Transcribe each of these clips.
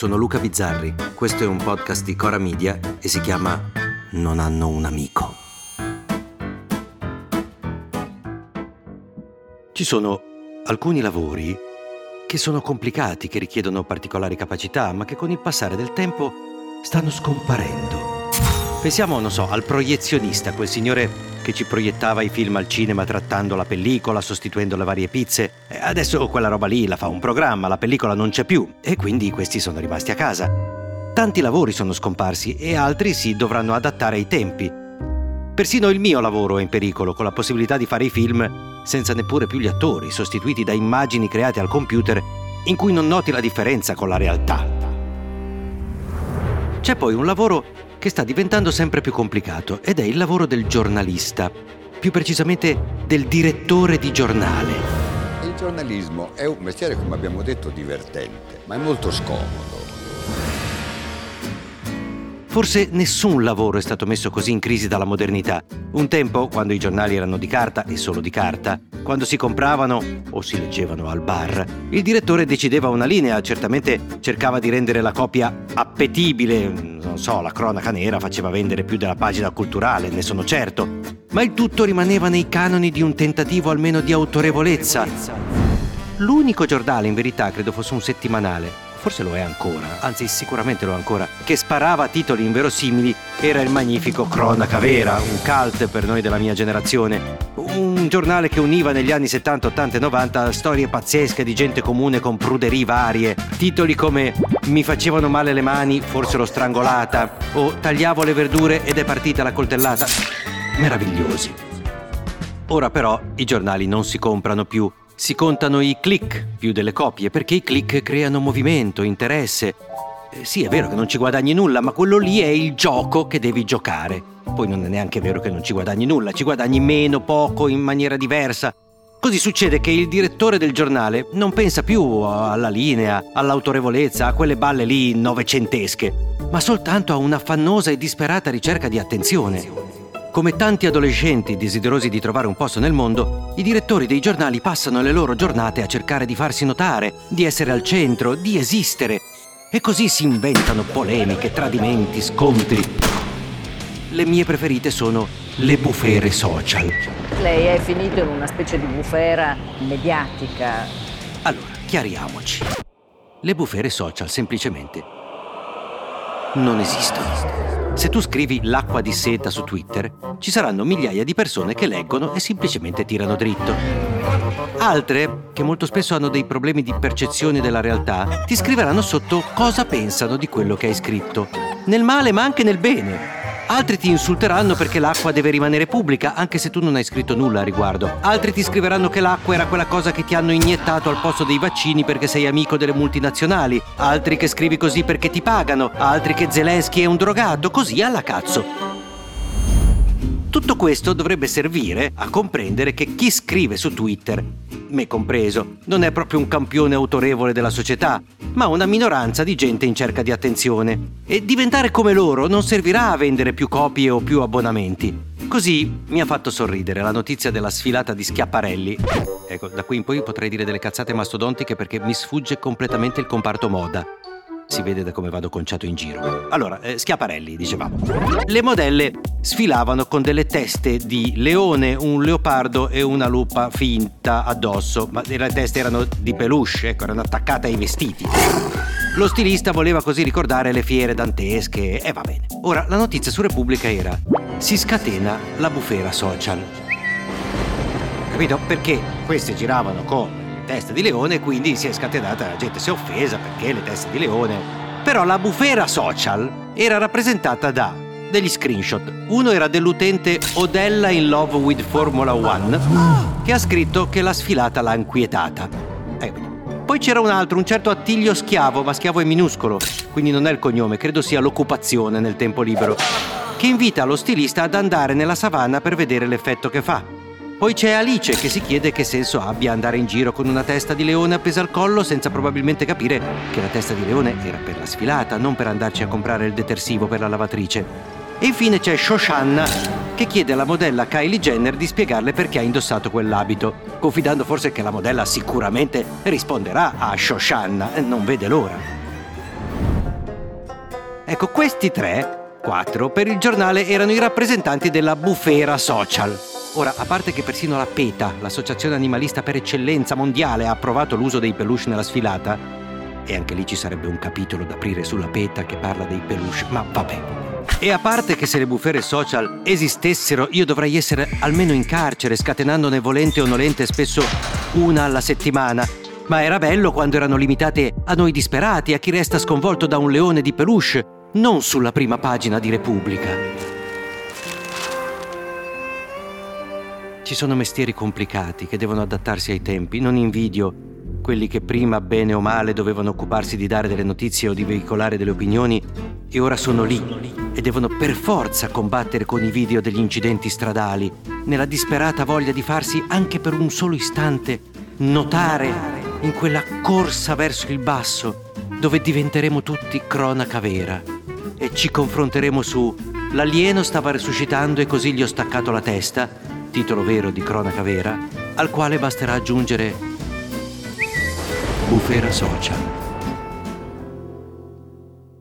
Sono Luca Bizzarri, questo è un podcast di Cora Media e si chiama Non hanno un amico. Ci sono alcuni lavori che sono complicati, che richiedono particolari capacità, ma che con il passare del tempo stanno scomparendo. Pensiamo, non so, al proiezionista, quel signore che ci proiettava i film al cinema trattando la pellicola, sostituendo le varie pizze. Adesso quella roba lì la fa un programma, la pellicola non c'è più e quindi questi sono rimasti a casa. Tanti lavori sono scomparsi e altri si dovranno adattare ai tempi. Persino il mio lavoro è in pericolo, con la possibilità di fare i film senza neppure più gli attori, sostituiti da immagini create al computer in cui non noti la differenza con la realtà. C'è poi un lavoro che sta diventando sempre più complicato ed è il lavoro del giornalista, più precisamente del direttore di giornale. Il giornalismo è un mestiere, come abbiamo detto, divertente, ma è molto scomodo. Forse nessun lavoro è stato messo così in crisi dalla modernità. Un tempo, quando i giornali erano di carta e solo di carta, quando si compravano o si leggevano al bar, il direttore decideva una linea, certamente cercava di rendere la copia appetibile, non so, la cronaca nera faceva vendere più della pagina culturale, ne sono certo, ma il tutto rimaneva nei canoni di un tentativo almeno di autorevolezza. L'unico giornale, in verità, credo fosse un settimanale, forse lo è ancora, anzi sicuramente lo è ancora, che sparava titoli inverosimili era il magnifico Cronaca Vera, un cult per noi della mia generazione. Un giornale che univa negli anni 70, 80 e 90 storie pazzesche di gente comune con pruderie varie, titoli come Mi facevano male le mani, forse l'ho strangolata, o Tagliavo le verdure ed è partita la coltellata. Meravigliosi. Ora però i giornali non si comprano più, si contano i click più delle copie perché i click creano movimento, interesse. Eh, sì, è vero che non ci guadagni nulla, ma quello lì è il gioco che devi giocare. Poi non è neanche vero che non ci guadagni nulla, ci guadagni meno, poco, in maniera diversa. Così succede che il direttore del giornale non pensa più alla linea, all'autorevolezza, a quelle balle lì novecentesche, ma soltanto a un'affannosa e disperata ricerca di attenzione. Come tanti adolescenti desiderosi di trovare un posto nel mondo, i direttori dei giornali passano le loro giornate a cercare di farsi notare, di essere al centro, di esistere. E così si inventano polemiche, tradimenti, scontri. Le mie preferite sono le bufere social. Lei è finito in una specie di bufera mediatica. Allora, chiariamoci. Le bufere social semplicemente non esistono. Se tu scrivi l'acqua di seta su Twitter, ci saranno migliaia di persone che leggono e semplicemente tirano dritto. Altre, che molto spesso hanno dei problemi di percezione della realtà, ti scriveranno sotto cosa pensano di quello che hai scritto. Nel male ma anche nel bene. Altri ti insulteranno perché l'acqua deve rimanere pubblica, anche se tu non hai scritto nulla a riguardo. Altri ti scriveranno che l'acqua era quella cosa che ti hanno iniettato al posto dei vaccini perché sei amico delle multinazionali. Altri che scrivi così perché ti pagano. Altri che Zelensky è un drogato, così alla cazzo. Tutto questo dovrebbe servire a comprendere che chi scrive su Twitter, me compreso, non è proprio un campione autorevole della società, ma una minoranza di gente in cerca di attenzione. E diventare come loro non servirà a vendere più copie o più abbonamenti. Così mi ha fatto sorridere la notizia della sfilata di Schiaparelli. Ecco, da qui in poi potrei dire delle cazzate mastodontiche perché mi sfugge completamente il comparto moda. Si vede da come vado conciato in giro. Allora, eh, Schiaparelli, dicevamo. Le modelle sfilavano con delle teste di leone, un leopardo e una lupa finta addosso, ma le teste erano di peluche, ecco, erano attaccate ai vestiti. Lo stilista voleva così ricordare le fiere dantesche e va bene. Ora, la notizia su Repubblica era si scatena la bufera social. Capito? Perché queste giravano con testa di leone e quindi si è scatenata, la gente si è offesa perché le teste di leone. Però la bufera social era rappresentata da degli screenshot. Uno era dell'utente Odella in Love with Formula One, che ha scritto che la sfilata l'ha inquietata. Ecco. Poi c'era un altro, un certo Attilio Schiavo, ma Schiavo è minuscolo, quindi non è il cognome, credo sia l'occupazione nel tempo libero, che invita lo stilista ad andare nella savana per vedere l'effetto che fa. Poi c'è Alice che si chiede che senso abbia andare in giro con una testa di leone appesa al collo senza probabilmente capire che la testa di leone era per la sfilata, non per andarci a comprare il detersivo per la lavatrice. E infine c'è Shoshanna che chiede alla modella Kylie Jenner di spiegarle perché ha indossato quell'abito, confidando forse che la modella sicuramente risponderà a Shoshanna non vede l'ora. Ecco, questi tre, quattro, per il giornale erano i rappresentanti della bufera social. Ora, a parte che persino la PETA, l'associazione animalista per eccellenza mondiale, ha approvato l'uso dei peluche nella sfilata, e anche lì ci sarebbe un capitolo da aprire sulla PETA che parla dei peluche, ma vabbè. E a parte che se le bufere social esistessero, io dovrei essere almeno in carcere, scatenandone volente o nolente spesso una alla settimana. Ma era bello quando erano limitate a noi disperati, a chi resta sconvolto da un leone di peluche, non sulla prima pagina di Repubblica. Ci sono mestieri complicati che devono adattarsi ai tempi, non invidio quelli che prima, bene o male, dovevano occuparsi di dare delle notizie o di veicolare delle opinioni e ora sono lì e devono per forza combattere con i video degli incidenti stradali, nella disperata voglia di farsi anche per un solo istante notare in quella corsa verso il basso dove diventeremo tutti cronaca vera. E ci confronteremo su l'alieno stava resuscitando e così gli ho staccato la testa titolo vero di cronaca vera, al quale basterà aggiungere Bufera Social.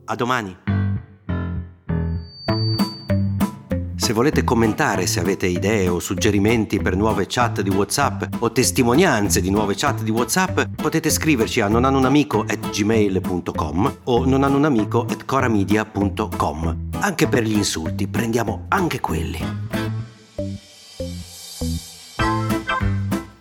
A domani. Se volete commentare, se avete idee o suggerimenti per nuove chat di WhatsApp o testimonianze di nuove chat di WhatsApp, potete scriverci a nonanunamico@gmail.com o nonanunamico@coramedia.com. Anche per gli insulti, prendiamo anche quelli.